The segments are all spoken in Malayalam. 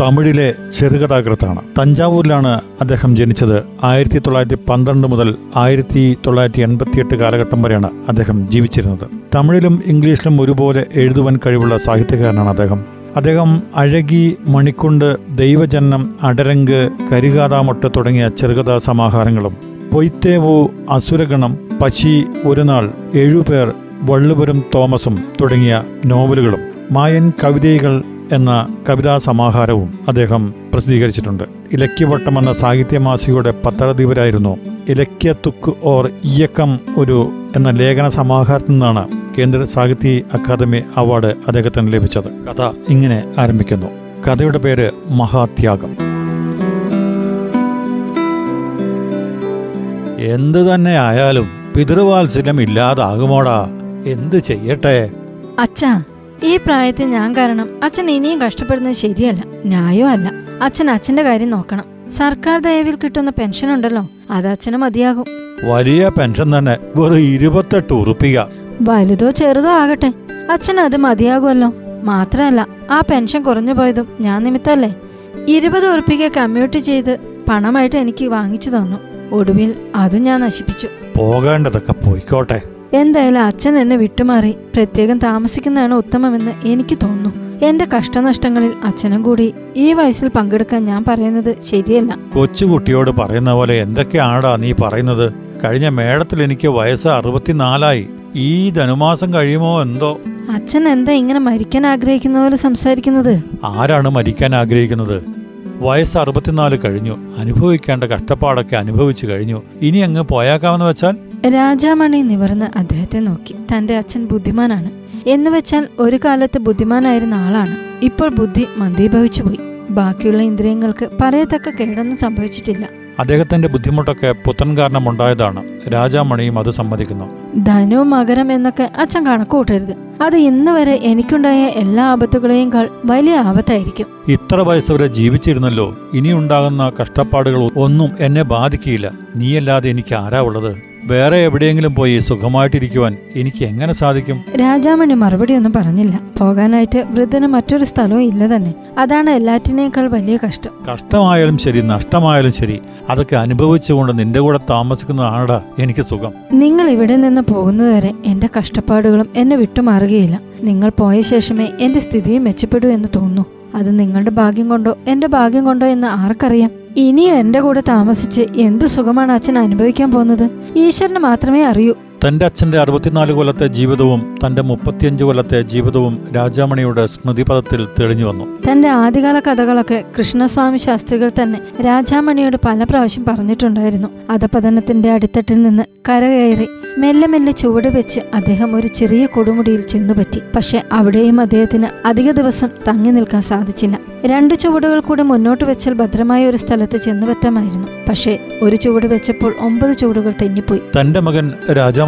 തമിഴിലെ ചെറുകഥാകൃത്താണ്. തഞ്ചാവൂരിലാണ് അദ്ദേഹം ജനിച്ചത്. ആയിരത്തി തൊള്ളായിരത്തി പന്ത്രണ്ട് മുതൽ ആയിരത്തി തൊള്ളായിരത്തി എൺപത്തിയെട്ട് കാലഘട്ടം വരെയാണ് അദ്ദേഹം ജീവിച്ചിരുന്നത്. തമിഴിലും ഇംഗ്ലീഷിലും ഒരുപോലെ എഴുതുവാൻ കഴിവുള്ള സാഹിത്യകാരനാണ് അദ്ദേഹം. അദ്ദേഹം അഴകി മണിക്കുണ്ട് ദൈവജന്നം അടരങ്ക് കരികാതാമൊട്ട് തുടങ്ങിയ ചെറുകഥാ സമാഹാരങ്ങളും പൊയ്ത്തേവു അസുരഗണം പശി ഒരുനാൾ ഏഴുപേർ വള്ളുവരും തോമസും തുടങ്ങിയ നോവലുകളും മായൻ കവിതകൾ എന്ന കവിതാ സമാഹാരവും അദ്ദേഹം പ്രസിദ്ധീകരിച്ചിട്ടുണ്ട്. ഇലക്കിവട്ടം എന്ന സാഹിത്യമാസികയുടെ പത്രാധിപരായിരുന്നു ഇലക്കിയ തുക്ക് ഓർ ഇയക്കം ഒരു എന്ന ലേഖന സമാഹാരത്തിൽ നിന്നാണ് കേന്ദ്ര സാഹിത്യ അക്കാദമി അവാർഡ് അദ്ദേഹത്തിന് ലഭിച്ചത്. കഥ ഇങ്ങനെ ആരംഭിക്കുന്നു. കഥയുടെ പേര് മഹാത്യാഗം. എന്തു തന്നെ ആയാലും പിതൃവാത്സല്യം ഇല്ലാതാകുമോടാ. എന്ത് ചെയ്യട്ടെ? അച്ഛാ ഈ പ്രായത്തിൽ ഞാൻ കാരണം അച്ഛൻ ഇനിയും കഷ്ടപ്പെടുന്നത് ശരിയല്ല ന്യായവും അല്ല. അച്ഛൻ അച്ഛന്റെ കാര്യം നോക്കണം. സർക്കാർ ദയവിൽ കിട്ടുന്ന പെൻഷൻ ഉണ്ടല്ലോ അത് അച്ഛന് മതിയാകും. വലിയ പെൻഷൻ തന്നെ വെറും ഇരുപത്തെട്ട് ഉറുപ്പിക. വലുതോ ചെറുതോ ആകട്ടെ അച്ഛന് അത് മതിയാകുമല്ലോ. മാത്രമല്ല ആ പെൻഷൻ കുറഞ്ഞു പോയതും ഞാൻ നിമിത്തല്ലേ. ഇരുപത് ഉറുപ്പിക കമ്മ്യൂട്ട് ചെയ്ത് പണമായിട്ട് എനിക്ക് വാങ്ങിച്ചു തന്നു. ഒടുവിൽ അതും ഞാൻ നശിപ്പിച്ചു. പോകേണ്ടതൊക്കെ പോയിക്കോട്ടെ. എന്തായാലും അച്ഛൻ എന്നെ വിട്ടുമാറി. പ്രത്യേകം താമസിക്കുന്നതാണ് ഉത്തമമെന്ന് എനിക്ക് തോന്നുന്നു. എന്റെ കഷ്ടനഷ്ടങ്ങളിൽ അച്ഛനും കൂടി ഈ വയസ്സിൽ പങ്കെടുക്കാൻ ഞാൻ പറയുന്നത് ശരിയല്ല. കൊച്ചുകുട്ടിയോട് പറയുന്ന പോലെ എന്തൊക്കെയാണടാ നീ പറയുന്നത്? കഴിഞ്ഞ മേടത്തിൽ എനിക്ക് വയസ്സ് അറുപത്തിനാലായി. ഈ ധനുമാസം കഴിയുമോ എന്തോ? അച്ഛൻ എന്താ ഇങ്ങനെ മരിക്കാൻ ആഗ്രഹിക്കുന്ന പോലെ സംസാരിക്കുന്നത്? ആരാണ് മരിക്കാൻ ആഗ്രഹിക്കുന്നത്? വയസ്സ് അറുപത്തിനാല് കഴിഞ്ഞു. അനുഭവിക്കേണ്ട കഷ്ടപ്പാടൊക്കെ അനുഭവിച്ചു കഴിഞ്ഞു. ഇനി അങ്ങ് പോയാക്കാമെന്ന് വെച്ചാൽ? രാജാമണി നിവർന്ന് അദ്ദേഹത്തെ നോക്കി. തന്റെ അച്ഛൻ ബുദ്ധിമാനാണ്. എന്ന് വെച്ചാൽ ഒരു കാലത്ത് ബുദ്ധിമാനായിരുന്ന ആളാണ്. ഇപ്പോൾ ബുദ്ധി മന്ദീഭവിച്ചു പോയി. ബാക്കിയുള്ള ഇന്ദ്രിയങ്ങൾക്ക് പറയത്തക്ക കേടൊന്നും സംഭവിച്ചിട്ടില്ല. അദ്ദേഹത്തിന്റെ ബുദ്ധിമുട്ടൊക്കെ പുത്രൻ കാരണം ഉണ്ടായതാണ് രാജാമണിയും അത് സമ്മതിക്കുന്നു. ധനവും മകരം എന്നൊക്കെ അച്ഛൻ കണക്ക് കൂട്ടരുത് അത് ഇന്ന് വരെ എനിക്കുണ്ടായ എല്ലാ ആപത്തുകളെയും കാൾ വലിയ ആപത്തായിരിക്കും. ഇത്ര വയസ്സ് വരെ ജീവിച്ചിരുന്നല്ലോ. ഇനിയുണ്ടാകുന്ന കഷ്ടപ്പാടുകൾ ഒന്നും എന്നെ ബാധിക്കില്ല നീയല്ലാതെ എനിക്ക് ആരാ ഉള്ളത്? വേറെ എവിടെയെങ്കിലും പോയി സുഖമായിട്ടിരിക്കുവാൻ എനിക്ക് എങ്ങനെ സാധിക്കും? രാജാമണി മറുപടി ഒന്നും പറഞ്ഞില്ല. പോകാനായിട്ട് വൃദ്ധന് മറ്റൊരു സ്ഥലവും ഇല്ല തന്നെ. അതാണ് എല്ലാറ്റിനേക്കാൾ വലിയ കഷ്ടം. കഷ്ടമായാലും ശരി നഷ്ടമായാലും ശരി. അതൊക്കെ അനുഭവിച്ചുകൊണ്ട് നിന്റെ കൂടെ താമസിക്കുന്നതാണടാ എനിക്ക് സുഖം. നിങ്ങൾ ഇവിടെ നിന്ന് പോകുന്നതുവരെ എന്റെ കഷ്ടപ്പാടുകളും എന്നെ വിട്ടുമാറുകയില്ല. നിങ്ങൾ പോയ ശേഷമേ എന്റെ സ്ഥിതിയും മെച്ചപ്പെടൂ എന്ന് തോന്നുന്നു. അത് നിങ്ങളുടെ ഭാഗ്യം കൊണ്ടോ എന്റെ ഭാഗ്യം കൊണ്ടോ എന്ന് ആർക്കറിയാം? ഇനിയും എന്റെ കൂടെ താമസിച്ച് എന്ത് സുഖമാണ് അച്ഛൻ അനുഭവിക്കാൻ പോകുന്നത്? ഈശ്വരന് മാത്രമേ അറിയൂ. തന്റെ അച്ഛന്റെ അറുപത്തിനാല് കൊല്ലത്തെ ജീവിതവും തന്റെ മുപ്പത്തിയഞ്ച് കൊല്ലത്തെ ജീവിതവും രാജാമണിയുടെ സ്മൃതിപഥത്തിൽ തെളിഞ്ഞു വന്നു. തന്റെ ആദ്യകാല കഥകളൊക്കെ കൃഷ്ണസ്വാമി ശാസ്ത്രികൾ തന്നെ രാജാമണിയോട് പല പ്രാവശ്യം പറഞ്ഞിട്ടുണ്ടായിരുന്നു. അധപതനത്തിന്റെ അടിത്തട്ടിൽ നിന്ന് കരകയറി മെല്ലെ മെല്ലെ ചുവട് വെച്ച് അദ്ദേഹം ഒരു ചെറിയ കൊടുമുടിയിൽ ചെന്നുപറ്റി. പക്ഷെ അവിടെയും അദ്ദേഹത്തിന് അധിക ദിവസം തങ്ങി നിൽക്കാൻ സാധിച്ചില്ല. രണ്ട് ചുവടുകൾ കൂടെ മുന്നോട്ട് വെച്ചാൽ ഭദ്രമായ ഒരു സ്ഥലത്ത് ചെന്നുപറ്റമായിരുന്നു. പക്ഷേ ഒരു ചുവട് വെച്ചപ്പോൾ ഒമ്പത് ചുവടുകൾ തെന്നിപ്പോയി. തന്റെ മകൻ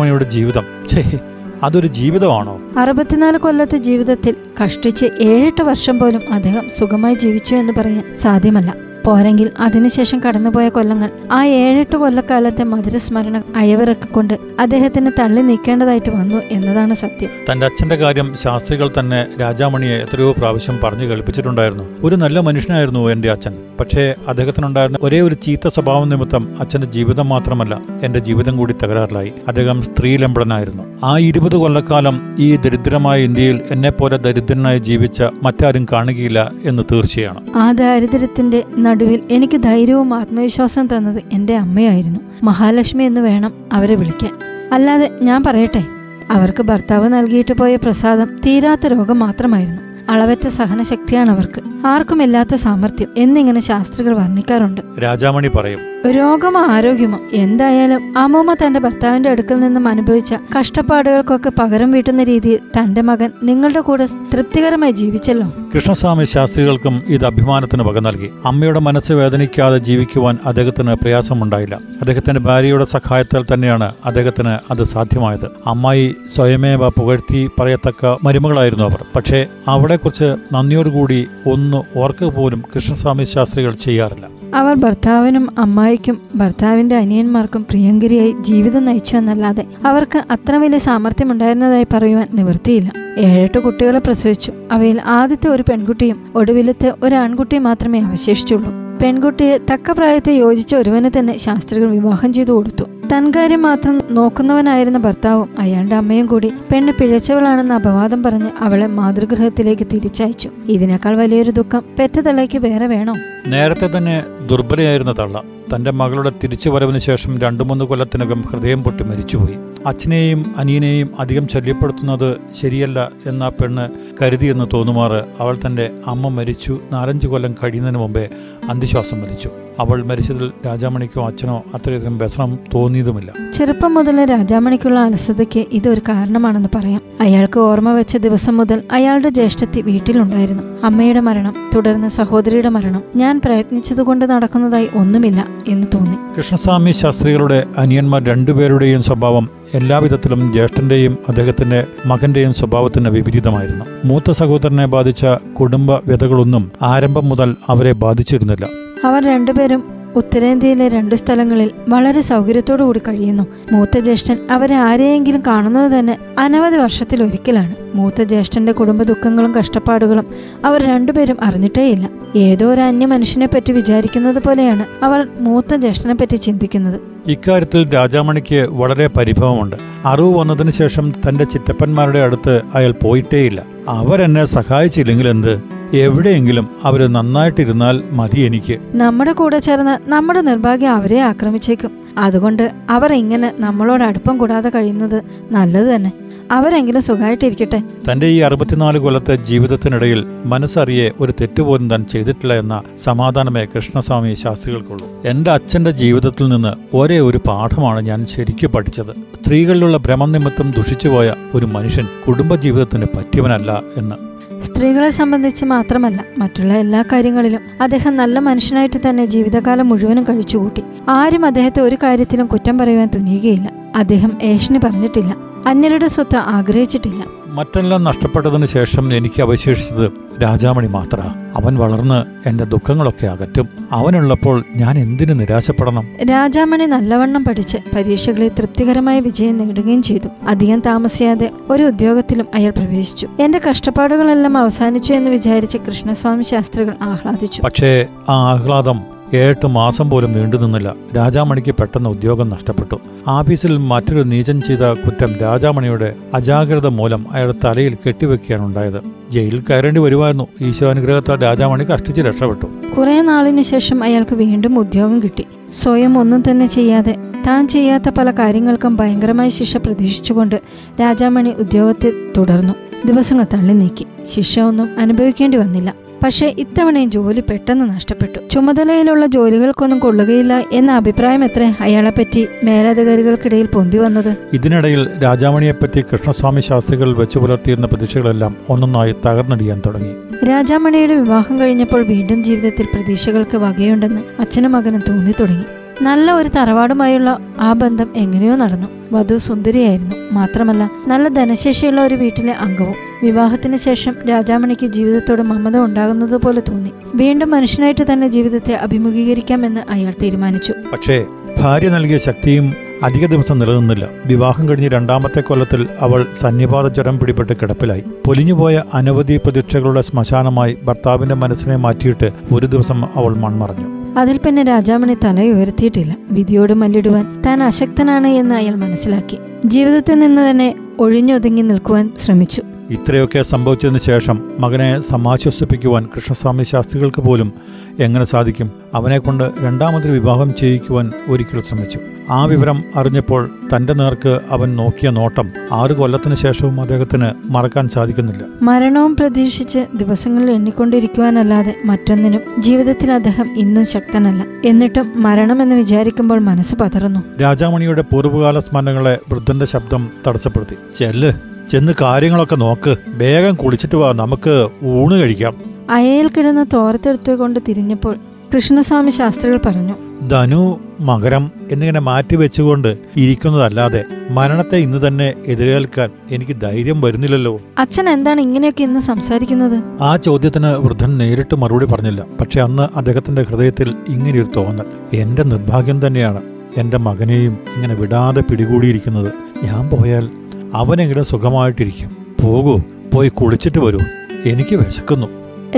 രാജാമണിയുടെ ജീവിതം. ഛേ അതൊരു ജീവിതമാണോ? അറുപത്തിനാല് കൊല്ലത്തെ ജീവിതത്തിൽ കഷ്ടിച്ച് ഏഴെട്ട് വർഷം പോലും അദ്ദേഹം സുഖമായി ജീവിച്ചു എന്ന് പറയാൻ സാധ്യമല്ല. പോരെങ്കിൽ അതിനുശേഷം കടന്നുപോയ കൊല്ലങ്ങൾ ആ ഏഴെട്ട് കൊല്ലക്കാലത്തെ മധുരസ്മരണ അയവിറക്കൊണ്ട് അദ്ദേഹത്തിന് തള്ളി നീക്കേണ്ടതായിട്ട് വന്നു എന്നതാണ് സത്യം. തന്റെ അച്ഛന്റെ കാര്യം ശാസ്ത്രികൾ തന്നെ രാജാമണിയെ എത്രയോ പ്രാവശ്യം പറഞ്ഞു കേൾപ്പിച്ചിട്ടുണ്ടായിരുന്നു. ഒരു നല്ല മനുഷ്യനായിരുന്നു എന്റെ അച്ഛൻ. പക്ഷേ അദ്ദേഹത്തിനുണ്ടായിരുന്ന ഒരേ ഒരു ചീത്ത സ്വഭാവം നിമിത്തം അച്ഛന്റെ ജീവിതം മാത്രമല്ല എന്റെ ജീവിതം കൂടി തകരാറിലായി. അദ്ദേഹം സ്ത്രീലംബടനായിരുന്നു ആ ഇരുപത് കൊല്ലക്കാലം ഈ ദരിദ്രമായ ഇന്ത്യയിൽ എന്നെപ്പോലെ ദരിദ്രനായി ജീവിച്ച മറ്റാരും കാണുകയില്ല എന്ന് തീർച്ചയാണ്. ആ ദാരിദ്ര്യത്തിന്റെ നടുവിൽ എനിക്ക് ധൈര്യവും ആത്മവിശ്വാസവും തന്നത് എന്റെ അമ്മയായിരുന്നു. മഹാലക്ഷ്മി എന്ന് വേണം അവരെ വിളിക്കാൻ. അല്ലാതെ ഞാൻ പറയട്ടെ? അവർക്ക് ഭർത്താവ് നൽകിയിട്ട് പോയ പ്രസാദം തീരാത്ത രോഗം മാത്രമായിരുന്നു. അളവറ്റ സഹനശക്തിയാണ് അവർക്ക്. ആർക്കുമില്ലാത്ത സാമർഥ്യം എന്നിങ്ങനെ ശാസ്ത്രികൾ വർണിക്കാറുണ്ട്. രാജാമണി പറയും രോഗമോ ആരോഗ്യമോ എന്തായാലും അമ്മൂമ്മ തന്റെ ഭർത്താവിന്റെ അടുക്കൽ നിന്നും അനുഭവിച്ച കഷ്ടപ്പാടുകൾക്കൊക്കെ പകരം വീട്ടുന്ന രീതിയിൽ തന്റെ മകൻ നിങ്ങളുടെ കൂടെ തൃപ്തികരമായി ജീവിച്ചല്ലോ. കൃഷ്ണസ്വാമി ശാസ്ത്രികൾക്കും ഇത് അഭിമാനത്തിന് വക നൽകി. അമ്മയുടെ മനസ്സ് വേദനിക്കാതെ ജീവിക്കുവാൻ അദ്ദേഹത്തിന് പ്രയാസമുണ്ടായില്ല. അദ്ദേഹത്തിന്റെ ഭാര്യയുടെ സഹായത്താൽ തന്നെയാണ് അദ്ദേഹത്തിന് അത് സാധ്യമായത്. അമ്മായി സ്വയമേവ പുകഴ്ത്തി പറയത്തക്ക മരുമകളായിരുന്നു അവർ. പക്ഷേ അവിടെക്കുറിച്ച് നന്ദിയോടുകൂടി ഒന്ന് ഓർക്കുക പോലും കൃഷ്ണസ്വാമി ശാസ്ത്രികൾ ചെയ്യാറില്ല. അവർ ഭർത്താവിനും അമ്മായിക്കും ഭർത്താവിന്റെ അനിയന്മാർക്കും പ്രിയങ്കരിയായി ജീവിതം നയിച്ചു എന്നല്ലാതെ അവർക്ക് അത്ര വലിയ സാമർഥ്യമുണ്ടായിരുന്നതായി പറയുവാൻ നിവൃത്തിയില്ല. ഏഴെട്ട് കുട്ടികളെ പ്രസവിച്ചു. അവയിൽ ആദ്യത്തെ ഒരു പെൺകുട്ടിയും ഒടുവിലത്തെ ഒരു ആൺകുട്ടിയും മാത്രമേ അവശേഷിച്ചുള്ളൂ. പെൺകുട്ടിയെ തക്ക പ്രായത്തെ യോജിച്ച ഒരുവനെ തന്നെ ശാസ്ത്രികൾ വിവാഹം ചെയ്തു കൊടുത്തു. തൻകാര്യം മാത്രം നോക്കുന്നവനായിരുന്ന ഭർത്താവും അയാളുടെ അമ്മയും കൂടി പെണ്ണ് പിഴച്ചവളാണെന്ന അപവാദം പറഞ്ഞ് അവളെ മാതൃഗൃഹത്തിലേക്ക് തിരിച്ചയച്ചു. ഇതിനേക്കാൾ വലിയൊരു ദുഃഖം പെറ്റതള്ളയ്ക്ക് വേറെ വേണോ? നേരത്തെ തന്നെ ദുർബലയായിരുന്ന തള്ള തന്റെ മകളുടെ തിരിച്ചു വരവിന് ശേഷം രണ്ടു മൂന്ന് കൊല്ലത്തിനകം ഹൃദയം പൊട്ടി മരിച്ചുപോയി. അച്ഛനെയും അനിയനെയും അധികം ശല്യപ്പെടുത്തുന്നത് ശരിയല്ല എന്ന പെണ്ണ് കരുതിയെന്ന് തോന്നുമാറ് അവൾ തന്റെ അമ്മ മരിച്ചു നാലഞ്ച് കൊല്ലം കഴിയുന്നതിന് മുമ്പേ അന്ത്യശ്വാസം മരിച്ചു അവൾ മരിച്ചതിൽ രാജാമണിക്കോ അച്ഛനോ അത്രയധികം വ്യസനം തോന്നിയതുമില്ല. ചെറുപ്പം മുതൽ രാജാമണിക്കുള്ള അലസതയ്ക്ക് ഇതൊരു കാരണമാണെന്ന് പറയാം. അയാൾക്ക് ഓർമ്മ വെച്ച ദിവസം മുതൽ അയാളുടെ ജ്യേഷ്ഠത്തി വീട്ടിലുണ്ടായിരുന്നു. അമ്മയുടെ മരണം തുടർന്ന് സഹോദരിയുടെ മരണം ഞാൻ പ്രയത്നിച്ചതുകൊണ്ട് നടക്കുന്നതായി ഒന്നുമില്ല എന്ന് തോന്നി. കൃഷ്ണസ്വാമി ശാസ്ത്രികളുടെ അനിയന്മാർ രണ്ടുപേരുടെയും സ്വഭാവം എല്ലാവിധത്തിലും ജ്യേഷ്ഠന്റെയും അദ്ദേഹത്തിന്റെ മകന്റെയും സ്വഭാവത്തിന് വിപരീതമായിരുന്നു. മൂത്ത സഹോദരനെ ബാധിച്ച കുടുംബ വ്യതകളൊന്നും ആരംഭം മുതൽ അവരെ ബാധിച്ചിരുന്നില്ല. അവർ രണ്ടുപേരും ഉത്തരേന്ത്യയിലെ രണ്ടു സ്ഥലങ്ങളിൽ വളരെ സൗകര്യത്തോടു കൂടി കഴിയുന്നു. മൂത്ത ജ്യേഷ്ഠൻ അവരെ ആരെയെങ്കിലും കാണുന്നത് തന്നെ അനവധി വർഷത്തിൽ ഒരിക്കലാണ്. മൂത്ത ജ്യേഷ്ഠന്റെ കുടുംബ ദുഃഖങ്ങളും കഷ്ടപ്പാടുകളും അവർ രണ്ടുപേരും അറിഞ്ഞിട്ടേയില്ല. ഏതോ ഒരു അന്യ മനുഷ്യനെ പറ്റി വിചാരിക്കുന്നത് പോലെയാണ് അവർ മൂത്ത ജ്യേഷ്ഠനെ പറ്റി ചിന്തിക്കുന്നത്. ഇക്കാര്യത്തിൽ രാജാമണിക്ക് വളരെ പരിഭവമുണ്ട്. അറിവ് വന്നതിന് ശേഷം തന്റെ ചിറ്റപ്പന്മാരുടെ അടുത്ത് അയാൾ പോയിട്ടേയില്ല. അവരെന്നെ സഹായിച്ചില്ലെങ്കിൽ എന്ത്? എവിടെയെങ്കിലും അവർ നന്നായിട്ടിരുന്നാൽ മതി എനിക്ക്. നമ്മുടെ കൂടെ ചേർന്ന് നമ്മുടെ നിർഭാഗ്യം അവരെ ആക്രമിച്ചേക്കും. അതുകൊണ്ട് അവർ ഇങ്ങനെ നമ്മളോട് അടുപ്പം കൂടാതെ കഴിയുന്നത് നല്ലത് തന്നെ. അവരെങ്കിലും സുഖമായിട്ടിരിക്കട്ടെ തന്റെ ഈ അറുപത്തിനാല് കൊല്ലത്തെ ജീവിതത്തിനിടയിൽ മനസ്സറിയെ ഒരു തെറ്റുപോലും താൻ ചെയ്തിട്ടില്ല എന്ന സമാധാനമേ കൃഷ്ണസ്വാമി ശാസ്ത്രികൾക്കുള്ളൂ. എന്റെ അച്ഛന്റെ ജീവിതത്തിൽ നിന്ന് ഒരേ ഒരു പാഠമാണ് ഞാൻ ശരിക്കും പഠിച്ചത്. സ്ത്രീകളിലുള്ള ഭ്രമം നിമിത്തം ദുഷിച്ചുപോയ ഒരു മനുഷ്യൻ കുടുംബജീവിതത്തിന് പറ്റിയവനല്ല എന്ന്. സ്ത്രീകളെ സംബന്ധിച്ച് മാത്രമല്ല മറ്റുള്ള എല്ലാ കാര്യങ്ങളിലും അദ്ദേഹം നല്ല മനുഷ്യനായിട്ട് തന്നെ ജീവിതകാലം മുഴുവനും കഴിച്ചുകൂട്ടി. ആരും അദ്ദേഹത്തെ ഒരു കാര്യത്തിലും കുറ്റം പറയുവാൻ തുനിയുകയില്ല. അദ്ദേഹം ഏഷന് പറഞ്ഞിട്ടില്ല. അന്യരുടെ സ്വത്ത് ആഗ്രഹിച്ചിട്ടില്ല. മറ്റെല്ലാം നഷ്ടപ്പെട്ടതിന് ശേഷം എനിക്ക് അവശേഷിച്ചത് രാജാമണി മാത്ര. അവൻ വളർന്ന് എന്റെ ദുഃഖങ്ങളൊക്കെ അകറ്റും. അവനുള്ളപ്പോൾ ഞാൻ എന്തിനു നിരാശപ്പെടണം? രാജാമണി നല്ലവണ്ണം പഠിച്ച് പരീക്ഷകളിൽ തൃപ്തികരമായ വിജയം നേടുകയും ചെയ്തു. അധികം താമസിയാതെ ഒരു ഉദ്യോഗത്തിലും അയാൾ പ്രവേശിച്ചു. എന്റെ കഷ്ടപ്പാടുകളെല്ലാം അവസാനിച്ചു എന്ന് വിചാരിച്ച് കൃഷ്ണസ്വാമി ശാസ്ത്രികൾ ആഹ്ലാദിച്ചു. പക്ഷേ ആ ആഹ്ലാദം ഏഴെട്ട് മാസം പോലും നീണ്ടു നിന്നില്ല. രാജാമണിക്ക് പെട്ടെന്ന് ഉദ്യോഗം നഷ്ടപ്പെട്ടു. ആഫീസിൽ മറ്റൊരു നീചം ചെയ്ത കുറ്റം രാജാമണിയുടെ അജാഗ്രത മൂലം അയാളുടെ തലയിൽ കെട്ടിവെക്കുകയാണ് ഉണ്ടായത്. ജയിലിൽ കയറേണ്ടി വരുമായിരുന്നു ഈശ്വരാനുഗ്രഹത്താൽ രാജാമണി കഷ്ടിച്ച് രക്ഷപ്പെട്ടു. കുറെ നാളിന് ശേഷം അയാൾക്ക് വീണ്ടും ഉദ്യോഗം കിട്ടി. സ്വയം ഒന്നും തന്നെ ചെയ്യാതെ താൻ ചെയ്യാത്ത പല കാര്യങ്ങൾക്കും ഭയങ്കരമായ ശിക്ഷ പ്രതീക്ഷിച്ചുകൊണ്ട് രാജാമണി ഉദ്യോഗത്തിൽ തുടർന്നു. ദിവസങ്ങൾ തള്ളി നീക്കി. ശിക്ഷ ഒന്നും അനുഭവിക്കേണ്ടി വന്നില്ല. പക്ഷേ ഇത്തവണയും ജോലി പെട്ടെന്ന് നഷ്ടപ്പെട്ടു. ചുമതലയിലുള്ള ജോലികൾക്കൊന്നും കൊള്ളുകയില്ല എന്ന അഭിപ്രായം എത്ര? അയാളെപ്പറ്റി മേലധികാരികൾക്കിടയിൽ പൊന്തി വന്നത്? ഇതിനിടയിൽ രാജാമണിയെപ്പറ്റി കൃഷ്ണസ്വാമി ശാസ്ത്രികൾ വെച്ചു പുലർത്തിയിരുന്ന പ്രതീക്ഷകളെല്ലാം ഒന്നൊന്നായി തകർന്നടിയാൻ തുടങ്ങി. രാജാമണിയുടെ വിവാഹം കഴിഞ്ഞപ്പോൾ വീണ്ടും ജീവിതത്തിൽ പ്രതീക്ഷകൾക്ക് വകയുണ്ടെന്ന് അച്ഛനും മകനും തോന്നി തുടങ്ങി. നല്ല ഒരു തറവാടുമായുള്ള ആ ബന്ധം എങ്ങനെയോ നടന്നു. വധു സുന്ദരിയായിരുന്നു. മാത്രമല്ല നല്ല ധനശേഷിയുള്ള ഒരു വീട്ടിലെ അംഗവും. വിവാഹത്തിന് ശേഷം രാജാമണിക്ക് ജീവിതത്തോട് മമത ഉണ്ടാകുന്നത് പോലെ തോന്നി. വീണ്ടും മനുഷ്യനായിട്ട് തന്നെ ജീവിതത്തെ അഭിമുഖീകരിക്കാമെന്ന് അയാൾ തീരുമാനിച്ചു. പക്ഷേ ഭാര്യ നൽകിയ ശക്തിയും അധിക ദിവസം നിലനിന്നില്ല. വിവാഹം കഴിഞ്ഞ് രണ്ടാമത്തെ കൊല്ലത്തിൽ അവൾ സന്നിപാത ജ്വരം പിടിപെട്ട് കിടപ്പിലായി. പൊലിഞ്ഞുപോയ അനവധി പ്രതീക്ഷകളുടെ ശ്മശാനമായി ഭർത്താവിന്റെ മനസ്സിനെ മാറ്റിയിട്ട് ഒരു ദിവസം അവൾ മൺമറഞ്ഞു. അതിൽ പിന്നെ രാജാമണി തലയുയർത്തിയിട്ടില്ല വിധിയോട് മല്ലിടുവാൻ താൻ അശക്തനാണ് എന്ന് അയാൾ മനസ്സിലാക്കി. ജീവിതത്തിൽ നിന്ന് തന്നെ ഒഴിഞ്ഞൊതുങ്ങി നിൽക്കുവാൻ ശ്രമിച്ചു. ഇത്രയൊക്കെ സംഭവിച്ചതിന് ശേഷം മകനെ സമാശ്വസിപ്പിക്കുവാൻ കൃഷ്ണസ്വാമി ശാസ്ത്രികൾക്ക് പോലും എങ്ങനെ സാധിക്കും? അവനെക്കൊണ്ട് രണ്ടാമതൊരു വിവാഹം ചെയ്യിക്കുവാൻ ഒരിക്കൽ ശ്രമിച്ചു. ആ വിവരം അറിഞ്ഞപ്പോൾ തന്റെ നേർക്ക് അവൻ നോക്കിയ നോട്ടം ആറു കൊല്ലത്തിനു ശേഷവും അദ്ദേഹത്തിന് മറക്കാൻ സാധിക്കുന്നില്ല. മരണവും പ്രതീക്ഷിച്ച് ദിവസങ്ങൾ എണ്ണിക്കൊണ്ടിരിക്കുവാനല്ലാതെ മറ്റൊന്നിനും ജീവിതത്തിൽ അദ്ദേഹം ഇന്നും ശക്തനല്ല. എന്നിട്ടും മരണമെന്ന് വിചാരിക്കുമ്പോൾ മനസ്സ് പതറുന്നു. രാജാമണിയുടെ പൂർവകാല സ്മരണകളെ വൃദ്ധന്റെ ശബ്ദം തടസ്സപ്പെടുത്തി. ചെല്ല്. ചെന്ന് കാര്യങ്ങളൊക്കെ നോക്ക്. വേഗം കുളിച്ചിട്ട് വാ. നമുക്ക് ഊണ് കഴിക്കാം. അയയിൽ കിടന്ന തോർത്തെടുത്തുകൊണ്ട് തിരിഞ്ഞപ്പോൾ കൃഷ്ണസ്വാമി ശാസ്ത്രികൾ പറഞ്ഞു ധനു മകരം എന്നിങ്ങനെ മാറ്റി വെച്ചുകൊണ്ട് ഇരിക്കുന്നതല്ലാതെ മരണത്തെ ഇന്ന് തന്നെ എതിരേൽക്കാൻ എനിക്ക് ധൈര്യം വരുന്നില്ലല്ലോ. അച്ഛൻ എന്താണ് ഇങ്ങനെയൊക്കെ ഇന്ന് സംസാരിക്കുന്നത്? ആ ചോദ്യത്തിന് വൃദ്ധൻ നേരിട്ട് മറുപടി പറഞ്ഞില്ല. പക്ഷെ അന്ന് അദ്ദേഹത്തിന്റെ ഹൃദയത്തിൽ ഇങ്ങനെയൊരു തോന്നൽ. എന്റെ നിർഭാഗ്യം തന്നെയാണ്. എന്റെ മകനെയും ഇങ്ങനെ വിടാതെ പിടികൂടിയിരിക്കുന്നത്. ഞാൻ പോയാൽ അവനെങ്കിലും സുഖമായിട്ടിരിക്കും. പോകൂ പോയി കുളിച്ചിട്ട് വരൂ. എനിക്ക് വിശക്കുന്നു.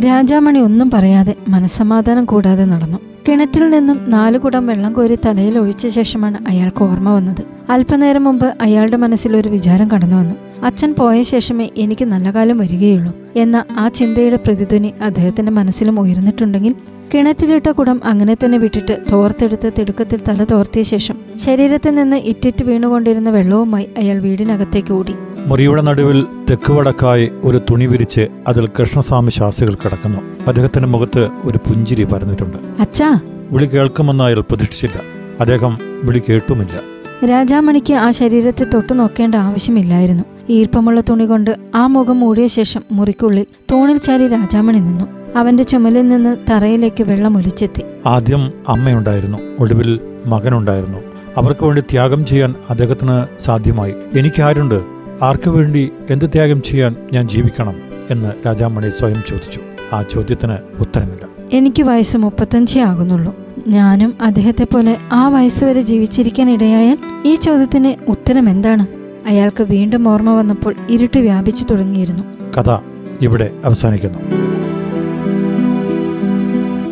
രാജാമണി ഒന്നും പറയാതെ മനസ്സമാധാനം കൂടാതെ നടന്നു. കിണറ്റിൽ നിന്നും നാലു കുടം വെള്ളം കോരി തലയിൽ ഒഴിച്ച ശേഷമാണ് അയാൾക്ക് ഓർമ്മ വന്നത്. അല്പനേരം മുമ്പ് അയാളുടെ മനസ്സിൽ ഒരു വിചാരം കടന്നു വന്നു. അച്ഛൻ പോയ ശേഷമേ എനിക്ക് നല്ല കാലം വരികയുള്ളൂ എന്ന ആ ചിന്തയുടെ പ്രതിധ്വനി അദ്ദേഹത്തിന്റെ മനസ്സിലും ഉയർന്നിട്ടുണ്ടെങ്കിൽ കിണറ്റിലിട്ട കുടം അങ്ങനെ തന്നെ വിട്ടിട്ട് തോർത്തെടുത്ത് തിടുക്കത്തിൽ തല തോർത്തിയ ശേഷം ശരീരത്തിൽ നിന്ന് ഇറ്റിറ്റ് വീണുകൊണ്ടിരുന്ന വെള്ളവുമായി അയാൾ വീടിനകത്തേക്ക് ഓടി. മുറിയുടെ നടുവിൽ തെക്കുവടക്കായി ഒരു തുണി വിരിച്ച് അതിൽ കൃഷ്ണസ്വാമി ശാസികൾ കിടക്കുന്നു. അദ്ദേഹത്തിന്റെ മുഖത്ത് ഒരു പുഞ്ചിരി പരന്നിട്ടുണ്ട്. അച്ഛാ! വിളി കേൾക്കുമെന്ന് അയാൾ പ്രതീക്ഷിച്ചില്ല. അദ്ദേഹം വിളി കേട്ടുമില്ല. രാജാമണിക്ക് ആ ശരീരത്തെ തൊട്ടു നോക്കേണ്ട ആവശ്യമില്ലായിരുന്നു. ഈർപ്പമുള്ള തുണി കൊണ്ട് ആ മുഖം മൂടിയ ശേഷം മുറിക്കുള്ളിൽ തൂണിൽ ചാരി രാജാമണി നിന്നു. അവന്റെ ചുമലിൽ നിന്ന് തറയിലേക്ക് വെള്ളം ഒലിച്ചെത്തി. ആദ്യം അമ്മയുണ്ടായിരുന്നു. ഒടുവിൽ മകനുണ്ടായിരുന്നു. അവർക്ക് വേണ്ടി ത്യാഗം ചെയ്യാൻ അദ്ദേഹത്തിന് സാധ്യമായി. എനിക്കാരുണ്ട് ആർക്കു വേണ്ടി എന്ത് ത്യാഗം ചെയ്യാൻ ഞാൻ ജീവിക്കണം? എന്ന് രാജാമണി സ്വയം ചോദിച്ചു. ആ ചോദ്യത്തിന് ഉത്തരമില്ല. എനിക്ക് വയസ്സ് മുപ്പത്തഞ്ചേ ആകുന്നുള്ളൂ. ഞാനും അദ്ദേഹത്തെ പോലെ ആ വയസ്സുവരെ ജീവിച്ചിരിക്കാൻ ഇടയായാൽ ഈ ചോദ്യത്തിന് ഉത്തരം എന്താണ്? അയാൾക്ക് വീണ്ടും ഓർമ്മ വന്നപ്പോൾ ഇരുട്ട് വ്യാപിച്ചു തുടങ്ങിയിരുന്നു. കഥ ഇവിടെ അവസാനിക്കുന്നു.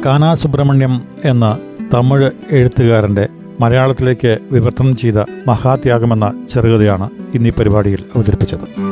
കാനാ സുബ്രഹ്മണ്യം എന്ന തമിഴ് എഴുത്തുകാരന്റെ മലയാളത്തിലേക്ക് വിവർത്തനം ചെയ്ത മഹാത്യാഗമെന്ന ചെറുകഥയാണ് ഇന്നീ പരിപാടിയിൽ അവതരിപ്പിച്ചത്.